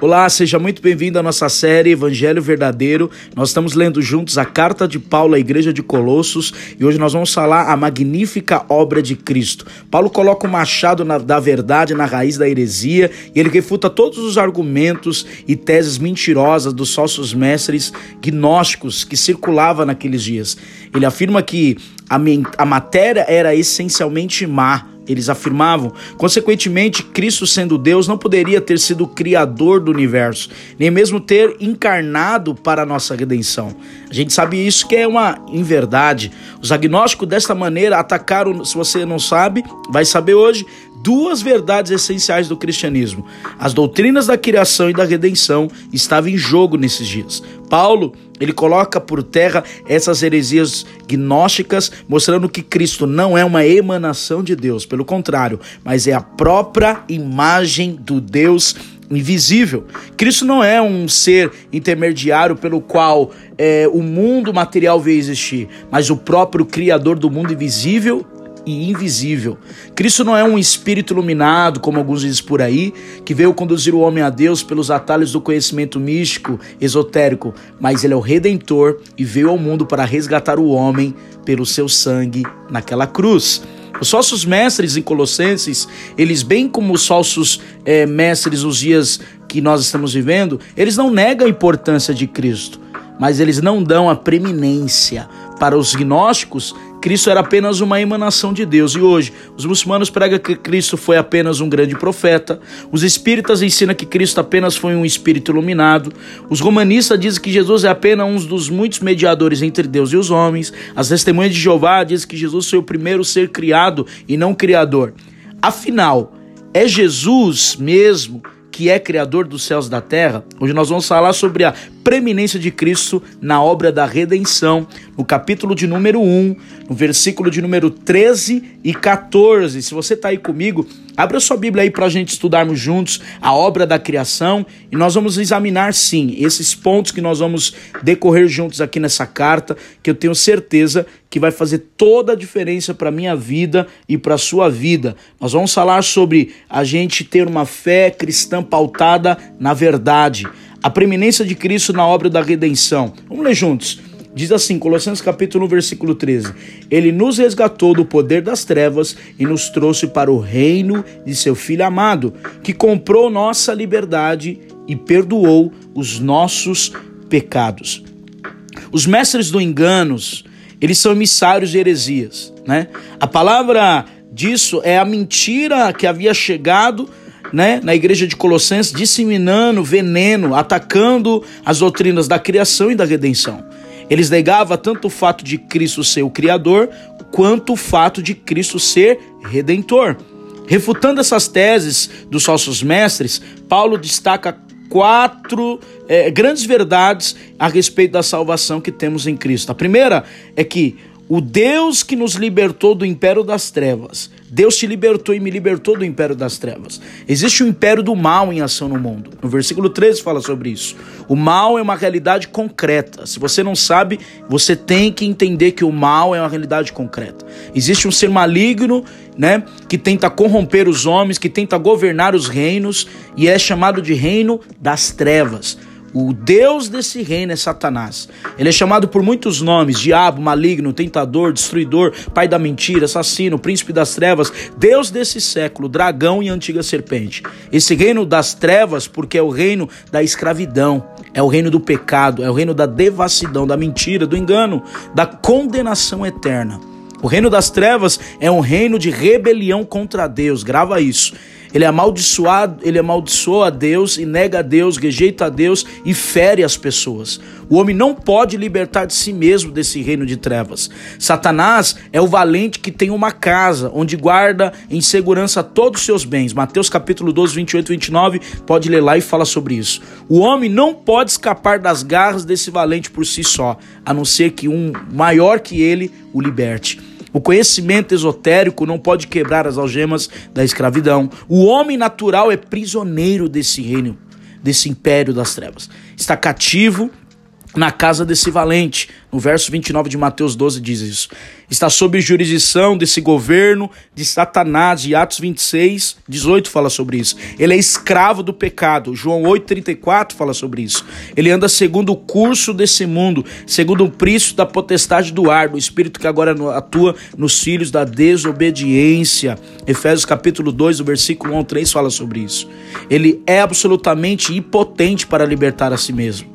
Olá, seja muito bem-vindo à nossa série Evangelho Verdadeiro. Nós estamos lendo juntos a carta de Paulo à igreja de Colossos e hoje nós vamos falar a magnífica obra de Cristo. Paulo coloca o machado na, da verdade na raiz da heresia e ele refuta todos os argumentos e teses mentirosas dos falsos mestres gnósticos que circulavam naqueles dias. Ele afirma que a, a matéria era essencialmente má eles afirmavam. Consequentemente, Cristo, sendo Deus, não poderia ter sido o criador do universo, nem mesmo ter encarnado para a nossa redenção. A gente sabe isso que é uma inverdade. Os agnósticos, desta maneira, atacaram, se você não sabe, vai saber hoje, duas verdades essenciais do cristianismo. As doutrinas da criação e da redenção estavam em jogo nesses dias. Paulo, ele coloca por terra essas heresias gnósticas, mostrando que Cristo não é uma emanação de Deus, pelo contrário, mas é a própria imagem do Deus invisível. Cristo não é um ser intermediário pelo qual é, o mundo material veio existir, mas o próprio Criador do mundo invisível e invisível. Cristo não é um espírito iluminado, como alguns dizem por aí, que veio conduzir o homem a Deus pelos atalhos do conhecimento místico, esotérico, mas ele é o redentor e veio ao mundo para resgatar o homem pelo seu sangue naquela cruz. Os falsos mestres em Colossenses, eles, bem como os falsos é, mestres nos dias que nós estamos vivendo, eles não negam a importância de Cristo, mas eles não dão a preeminência. Para os gnósticos, Cristo era apenas uma emanação de Deus. E hoje, os muçulmanos pregam que Cristo foi apenas um grande profeta. Os espíritas ensinam que Cristo apenas foi um espírito iluminado. Os romanistas dizem que Jesus é apenas um dos muitos mediadores entre Deus e os homens. As testemunhas de Jeová dizem que Jesus foi o primeiro ser criado e não criador. Afinal, é Jesus mesmo que é criador dos céus e da terra, hoje nós vamos falar sobre a preeminência de Cristo na obra da redenção, no capítulo de número 1, no versículo de número 13 e 14. Se você está aí comigo, abra sua Bíblia aí para a gente estudarmos juntos a obra da criação e nós vamos examinar sim esses pontos que nós vamos decorrer juntos aqui nessa carta, que eu tenho certeza que vai fazer toda a diferença para minha vida e para sua vida. Nós vamos falar sobre a gente ter uma fé cristã pautada na verdade a preeminência de Cristo na obra da redenção. Vamos ler juntos. Diz assim, Colossenses capítulo 1, versículo 13: Ele nos resgatou do poder das trevas e nos trouxe para o reino de seu Filho amado, que comprou nossa liberdade e perdoou os nossos pecados. Os mestres do enganos, eles são emissários de heresias, né? A palavra disso é a mentira que havia chegado né, na igreja de Colossenses, disseminando veneno, atacando as doutrinas da criação e da redenção. Eles negavam tanto o fato de Cristo ser o Criador, quanto o fato de Cristo ser Redentor. Refutando essas teses dos falsos mestres, Paulo destaca quatro é, grandes verdades a respeito da salvação que temos em Cristo. A primeira é que o Deus que nos libertou do império das trevas. Deus te libertou e me libertou do império das trevas. Existe o um império do mal em ação no mundo. No versículo 13 fala sobre isso. O mal é uma realidade concreta. Se você não sabe, você tem que entender que o mal é uma realidade concreta. Existe um ser maligno, né, que tenta corromper os homens, que tenta governar os reinos e é chamado de reino das trevas. O Deus desse reino é Satanás. Ele é chamado por muitos nomes: diabo, maligno, tentador, destruidor, pai da mentira, assassino, príncipe das trevas, Deus desse século, dragão e antiga serpente. Esse reino das trevas, porque é o reino da escravidão, é o reino do pecado, é o reino da devassidão, da mentira, do engano, da condenação eterna. O reino das trevas é um reino de rebelião contra Deus, grava isso. Ele é amaldiçoado, ele amaldiçoa a Deus e nega a Deus, rejeita a Deus e fere as pessoas. O homem não pode libertar de si mesmo desse reino de trevas. Satanás é o valente que tem uma casa onde guarda em segurança todos os seus bens. Mateus capítulo 12, 28 e 29, pode ler lá e fala sobre isso. O homem não pode escapar das garras desse valente por si só, a não ser que um maior que ele o liberte. O conhecimento esotérico não pode quebrar as algemas da escravidão. O homem natural é prisioneiro desse reino, desse império das trevas. Está cativo na casa desse valente. No verso 29 de Mateus 12 diz isso. Está sob jurisdição desse governo de Satanás. E Atos 26, 18 fala sobre isso. Ele é escravo do pecado. João 8, 34 fala sobre isso. Ele anda segundo o curso desse mundo, segundo o príncipe da potestade do ar, do espírito que agora atua nos filhos da desobediência. Efésios capítulo 2, o versículo 1 ao 3 fala sobre isso. Ele é absolutamente impotente para libertar a si mesmo.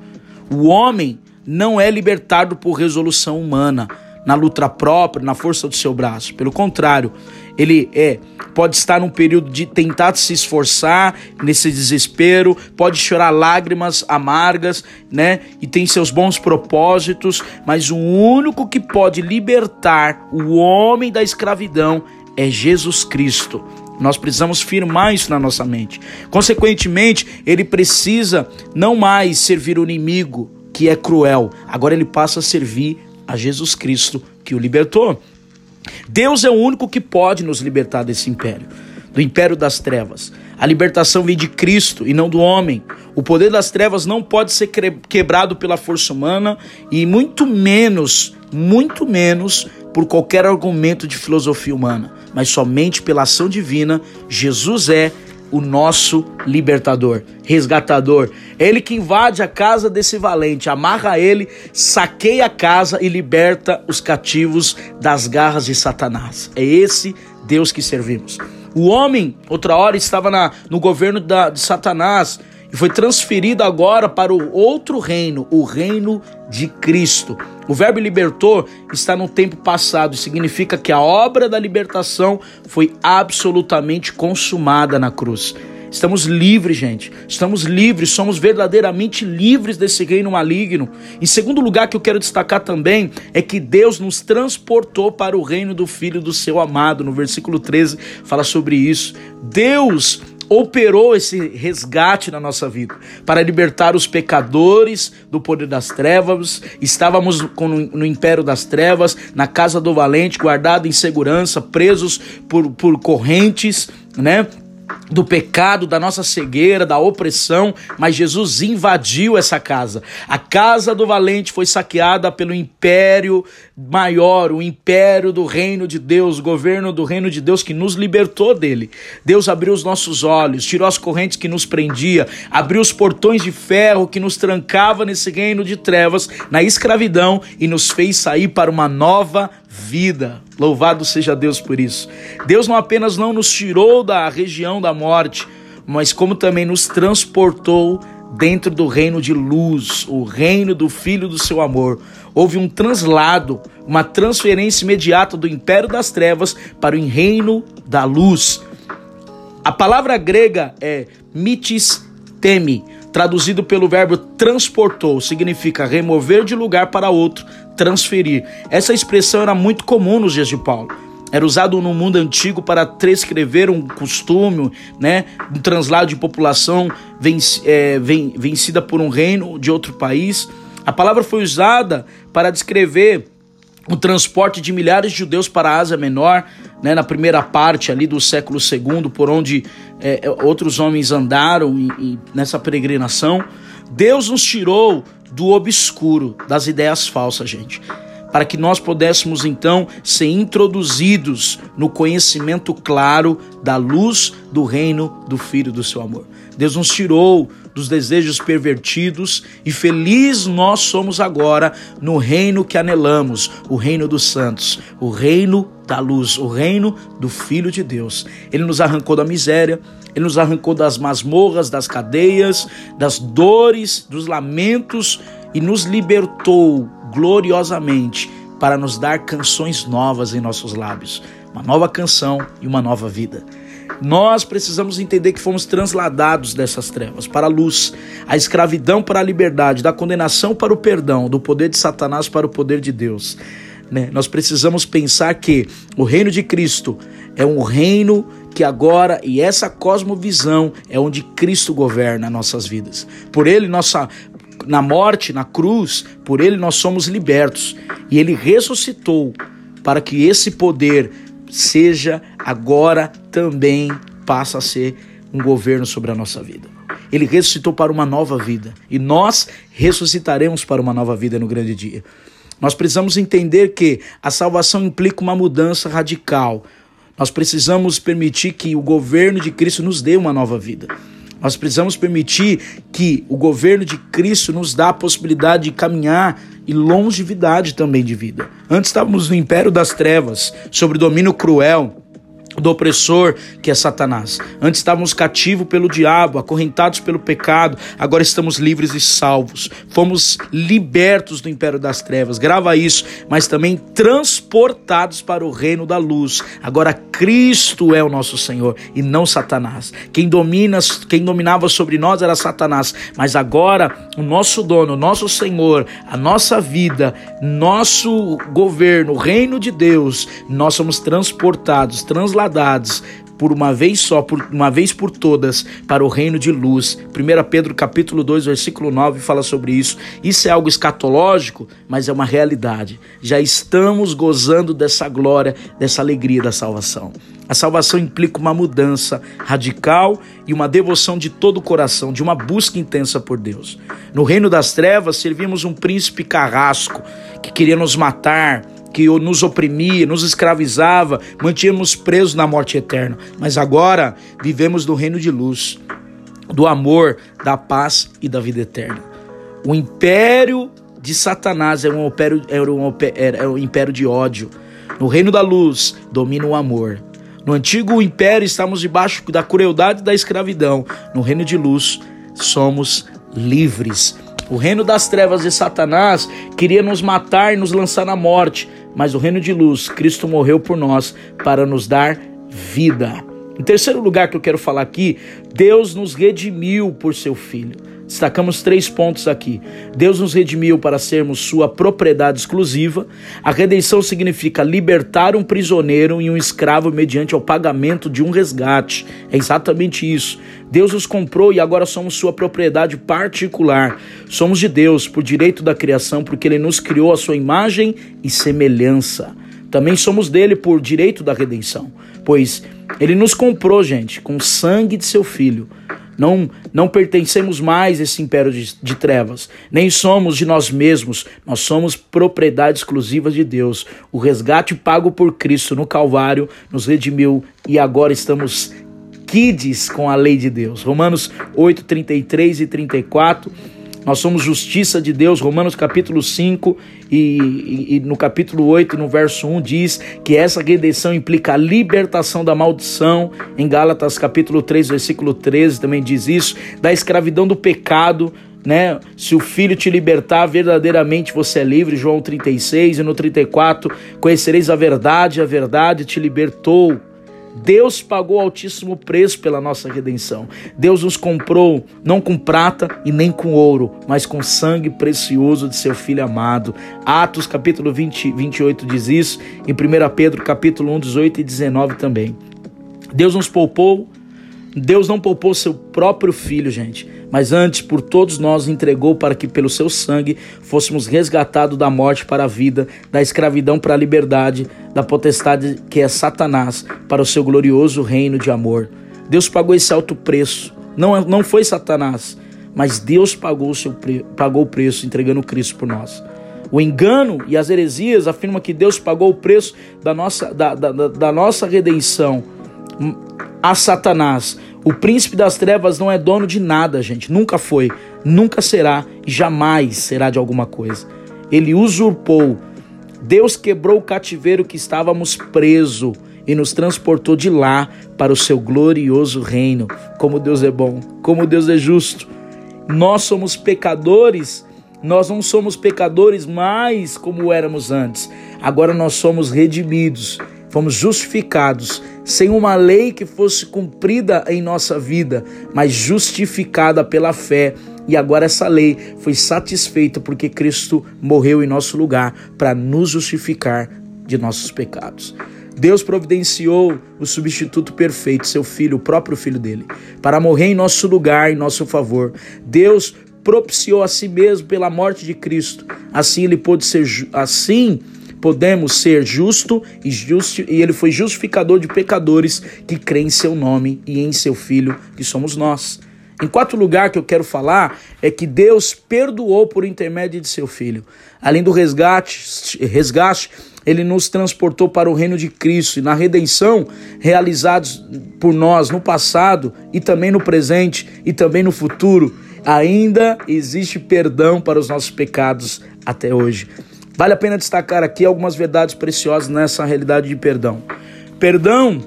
O homem não é libertado por resolução humana, na luta própria, na força do seu braço. Pelo contrário, ele é pode estar num período de tentar se esforçar nesse desespero, pode chorar lágrimas amargas, né? E tem seus bons propósitos, mas o único que pode libertar o homem da escravidão é Jesus Cristo. Nós precisamos firmar isso na nossa mente. Consequentemente, ele precisa não mais servir o inimigo, que é cruel, agora ele passa a servir a Jesus Cristo, que o libertou. Deus é o único que pode nos libertar desse império, do império das trevas. A libertação vem de Cristo e não do homem. O poder das trevas não pode ser quebrado pela força humana e muito menos, muito menos por qualquer argumento de filosofia humana, mas somente pela ação divina. Jesus é o nosso libertador, resgatador. Ele que invade a casa desse valente, amarra ele, saqueia a casa e liberta os cativos das garras de Satanás. É esse Deus que servimos. O homem, outra hora, estava na, no governo da, de Satanás e foi transferido agora para o outro reino, o reino de Cristo. O verbo libertou está no tempo passado e significa que a obra da libertação foi absolutamente consumada na cruz. Estamos livres, gente. Estamos livres, somos verdadeiramente livres desse reino maligno. Em segundo lugar, que eu quero destacar também é que Deus nos transportou para o reino do Filho do seu amado. No versículo 13 fala sobre isso. Deus operou esse resgate na nossa vida para libertar os pecadores do poder das trevas. Estávamos no império das trevas, na casa do valente, guardado em segurança, presos por, por correntes, né? Do pecado, da nossa cegueira, da opressão, mas Jesus invadiu essa casa. A casa do valente foi saqueada pelo império maior, o império do reino de Deus, o governo do reino de Deus que nos libertou dele. Deus abriu os nossos olhos, tirou as correntes que nos prendia, abriu os portões de ferro que nos trancava nesse reino de trevas, na escravidão e nos fez sair para uma nova vida. Louvado seja Deus por isso. Deus não apenas não nos tirou da região da morte, mas como também nos transportou dentro do reino de luz, o reino do Filho do seu amor. Houve um translado, uma transferência imediata do império das trevas para o reino da luz. A palavra grega é mitis teme, traduzido pelo verbo transportou, significa remover de lugar para outro, transferir. Essa expressão era muito comum nos dias de Paulo. Era usado no mundo antigo para transcrever um costume, né, um translado de população é, ven vencida por um reino de outro país. A palavra foi usada para descrever o transporte de milhares de judeus para a Ásia Menor, né, na primeira parte ali do século II, por onde é, é, outros homens andaram e, e nessa peregrinação. Deus nos tirou do obscuro, das ideias falsas, gente, para que nós pudéssemos então ser introduzidos no conhecimento claro da luz do reino do Filho do seu amor. Deus nos tirou dos desejos pervertidos e feliz nós somos agora no reino que anelamos, o reino dos santos, o reino da luz, o reino do Filho de Deus. Ele nos arrancou da miséria, ele nos arrancou das masmorras, das cadeias, das dores, dos lamentos e nos libertou gloriosamente para nos dar canções novas em nossos lábios, uma nova canção e uma nova vida. Nós precisamos entender que fomos transladados dessas trevas para a luz, a escravidão para a liberdade, da condenação para o perdão, do poder de Satanás para o poder de Deus. Né? Nós precisamos pensar que o reino de Cristo é um reino que agora, e essa cosmovisão é onde Cristo governa nossas vidas. Por ele, nossa, na morte, na cruz, por ele nós somos libertos. E ele ressuscitou para que esse poder seja agora também passa a ser um governo sobre a nossa vida. ele ressuscitou para uma nova vida. E nós ressuscitaremos para uma nova vida no grande dia. Nós precisamos entender que a salvação implica uma mudança radical. Nós precisamos permitir que o governo de Cristo nos dê uma nova vida. Nós precisamos permitir que o governo de Cristo nos dê a possibilidade de caminhar e longevidade também de vida. Antes estávamos no império das trevas, sobre domínio cruel, do opressor que é Satanás. Antes estávamos cativos pelo diabo, acorrentados pelo pecado, agora estamos livres e salvos. Fomos libertos do império das trevas, grava isso, mas também transportados para o reino da luz. Agora Cristo é o nosso Senhor e não Satanás. Quem domina, quem dominava sobre nós era Satanás, mas agora o nosso dono, o nosso Senhor, a nossa vida, nosso governo, o reino de Deus, nós somos transportados, transladados por uma vez só, por uma vez por todas, para o reino de luz. 1 Pedro capítulo 2, versículo 9 fala sobre isso. Isso é algo escatológico, mas é uma realidade. Já estamos gozando dessa glória, dessa alegria da salvação. A salvação implica uma mudança radical e uma devoção de todo o coração, de uma busca intensa por Deus. No reino das trevas, servimos um príncipe carrasco que queria nos matar, que nos oprimia, nos escravizava, mantínhamos presos na morte eterna. Mas agora vivemos no reino de luz, do amor, da paz e da vida eterna. O império de Satanás é um império, era um, era um império de ódio. No reino da luz domina o amor. No antigo império estamos debaixo da crueldade e da escravidão. No reino de luz somos livres. O reino das trevas de Satanás queria nos matar e nos lançar na morte, mas o reino de luz, Cristo morreu por nós para nos dar vida. Em terceiro lugar que eu quero falar aqui, Deus nos redimiu por seu filho. Destacamos três pontos aqui. Deus nos redimiu para sermos sua propriedade exclusiva. A redenção significa libertar um prisioneiro e um escravo mediante o pagamento de um resgate. É exatamente isso. Deus nos comprou e agora somos sua propriedade particular. Somos de Deus por direito da criação, porque ele nos criou a sua imagem e semelhança. Também somos dele por direito da redenção, pois ele nos comprou, gente, com o sangue de seu filho. Não, não pertencemos mais a esse império de, de trevas, nem somos de nós mesmos, nós somos propriedade exclusiva de Deus. O resgate pago por Cristo no Calvário nos redimiu e agora estamos kids com a lei de Deus. Romanos 8, 33 e 34 nós somos justiça de Deus, Romanos capítulo 5 e, e, e, no capítulo 8, no verso 1, diz que essa redenção implica a libertação da maldição. Em Gálatas capítulo 3, versículo 13 também diz isso, da escravidão do pecado, né? Se o filho te libertar, verdadeiramente você é livre. João 36 e no 34, conhecereis a verdade, a verdade te libertou. Deus pagou altíssimo preço pela nossa redenção. Deus nos comprou não com prata e nem com ouro, mas com sangue precioso de seu Filho amado. Atos capítulo 20, 28 diz isso, em 1 Pedro capítulo 1, 18 e 19 também. Deus nos poupou, Deus não poupou seu próprio Filho, gente mas antes por todos nós entregou para que pelo seu sangue fôssemos resgatados da morte para a vida, da escravidão para a liberdade, da potestade que é Satanás, para o seu glorioso reino de amor. Deus pagou esse alto preço. Não, não foi Satanás, mas Deus pagou o, seu pagou o preço entregando Cristo por nós. O engano e as heresias afirmam que Deus pagou o preço da nossa, da, da, da nossa redenção a Satanás. O príncipe das trevas não é dono de nada, gente. Nunca foi, nunca será e jamais será de alguma coisa. Ele usurpou. Deus quebrou o cativeiro que estávamos preso e nos transportou de lá para o seu glorioso reino. Como Deus é bom, como Deus é justo. Nós somos pecadores, nós não somos pecadores mais como éramos antes. Agora nós somos redimidos fomos justificados sem uma lei que fosse cumprida em nossa vida, mas justificada pela fé. E agora essa lei foi satisfeita porque Cristo morreu em nosso lugar para nos justificar de nossos pecados. Deus providenciou o substituto perfeito, seu filho, o próprio filho dele, para morrer em nosso lugar, em nosso favor. Deus propiciou a si mesmo pela morte de Cristo. Assim ele pôde ser assim podemos ser justo e justo e ele foi justificador de pecadores que creem em seu nome e em seu filho, que somos nós. Em quarto lugar que eu quero falar é que Deus perdoou por intermédio de seu filho. Além do resgate, resgate, ele nos transportou para o reino de Cristo e na redenção realizados por nós no passado e também no presente e também no futuro, ainda existe perdão para os nossos pecados até hoje. Vale a pena destacar aqui algumas verdades preciosas nessa realidade de perdão. Perdão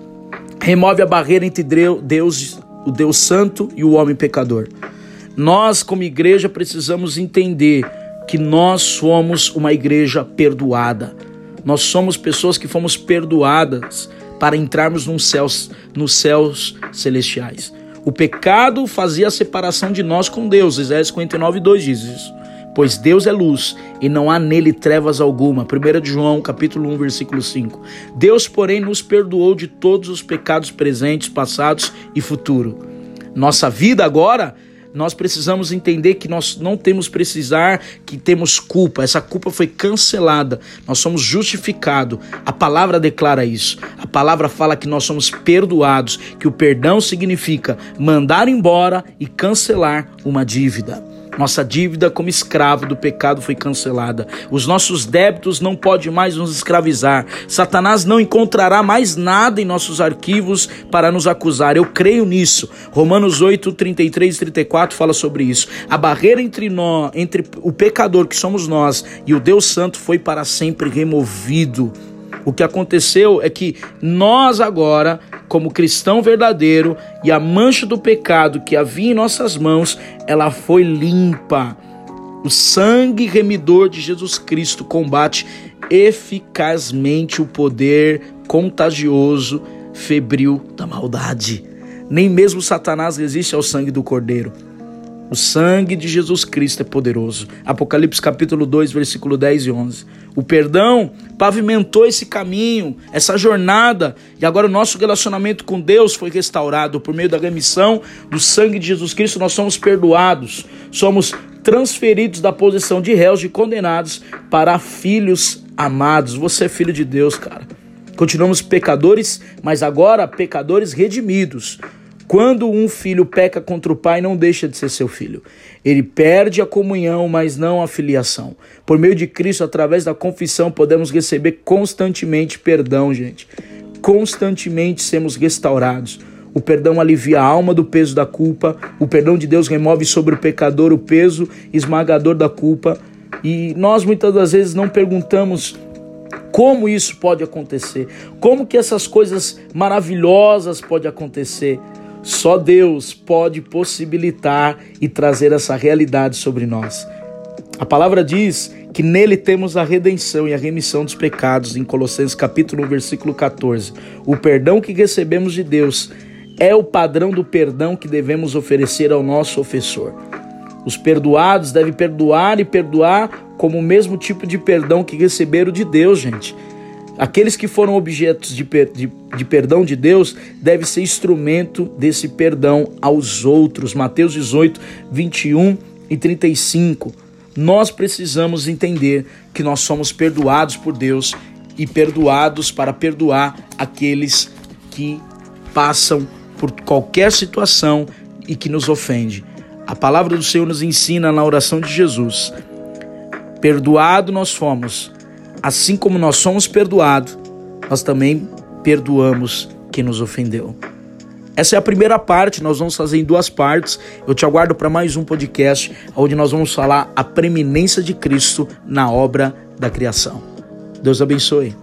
remove a barreira entre Deus o Deus Santo e o homem pecador. Nós, como igreja, precisamos entender que nós somos uma igreja perdoada. Nós somos pessoas que fomos perdoadas para entrarmos nos céus, nos céus celestiais. O pecado fazia a separação de nós com Deus. Isaías 59, 2 diz isso. Pois Deus é luz e não há nele trevas alguma. 1 de João, capítulo 1, versículo 5. Deus, porém, nos perdoou de todos os pecados presentes, passados e futuro. Nossa vida agora nós precisamos entender que nós não temos precisar que temos culpa. Essa culpa foi cancelada. Nós somos justificados. A palavra declara isso. A palavra fala que nós somos perdoados, que o perdão significa mandar embora e cancelar uma dívida. Nossa dívida como escravo do pecado foi cancelada. Os nossos débitos não podem mais nos escravizar. Satanás não encontrará mais nada em nossos arquivos para nos acusar. Eu creio nisso. Romanos 8, 33 e 34 fala sobre isso. A barreira entre nós, entre o pecador que somos nós e o Deus Santo foi para sempre removido. O que aconteceu é que nós agora como cristão verdadeiro e a mancha do pecado que havia em nossas mãos, ela foi limpa. O sangue remidor de Jesus Cristo combate eficazmente o poder contagioso, febril da maldade. Nem mesmo Satanás resiste ao sangue do Cordeiro. O sangue de Jesus Cristo é poderoso. Apocalipse capítulo 2, versículo 10 e 11. O perdão pavimentou esse caminho, essa jornada, e agora o nosso relacionamento com Deus foi restaurado por meio da remissão do sangue de Jesus Cristo. Nós somos perdoados, somos transferidos da posição de réus, de condenados, para filhos amados. Você é filho de Deus, cara. Continuamos pecadores, mas agora pecadores redimidos. Quando um filho peca contra o pai, não deixa de ser seu filho. Ele perde a comunhão, mas não a filiação. Por meio de Cristo, através da confissão, podemos receber constantemente perdão, gente. Constantemente sermos restaurados. O perdão alivia a alma do peso da culpa. O perdão de Deus remove sobre o pecador o peso esmagador da culpa. E nós muitas das vezes não perguntamos como isso pode acontecer, como que essas coisas maravilhosas podem acontecer. Só Deus pode possibilitar e trazer essa realidade sobre nós. A palavra diz que nele temos a redenção e a remissão dos pecados, em Colossenses capítulo 1, versículo 14. O perdão que recebemos de Deus é o padrão do perdão que devemos oferecer ao nosso ofensor. Os perdoados devem perdoar e perdoar como o mesmo tipo de perdão que receberam de Deus, gente. Aqueles que foram objetos de, de, de, perdão de Deus devem ser instrumento desse perdão aos outros. Mateus 18, 21 e 35. Nós precisamos entender que nós somos perdoados por Deus e perdoados para perdoar aqueles que passam por qualquer situação e que nos ofende. A palavra do Senhor nos ensina na oração de Jesus: Perdoado nós fomos assim como nós somos perdoados, nós também perdoamos quem nos ofendeu. Essa é a primeira parte, nós vamos fazer em duas partes. Eu te aguardo para mais um podcast, onde nós vamos falar a preeminência de Cristo na obra da criação. Deus abençoe.